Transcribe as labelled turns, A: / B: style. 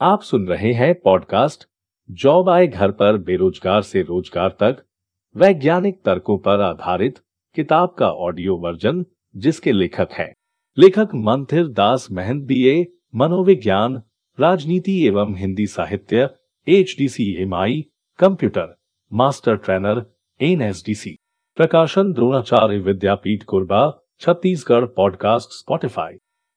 A: आप सुन रहे हैं पॉडकास्ट जॉब आए घर पर बेरोजगार से रोज़गार तक, वैज्ञानिक तर्कों पर आधारित किताब का ऑडियो वर्जन जिसके लेखक हैं। लेखक मंथिर दास महंत बीए मनोविज्ञान, राजनीति एवं हिंदी साहित्य H D C M I computer master trainer N S D C प्रकाशन द्रोणाचार्य विद्यापीठ कोरबा छत्तीसगढ़ पॉडकास्ट स्पॉटिफाई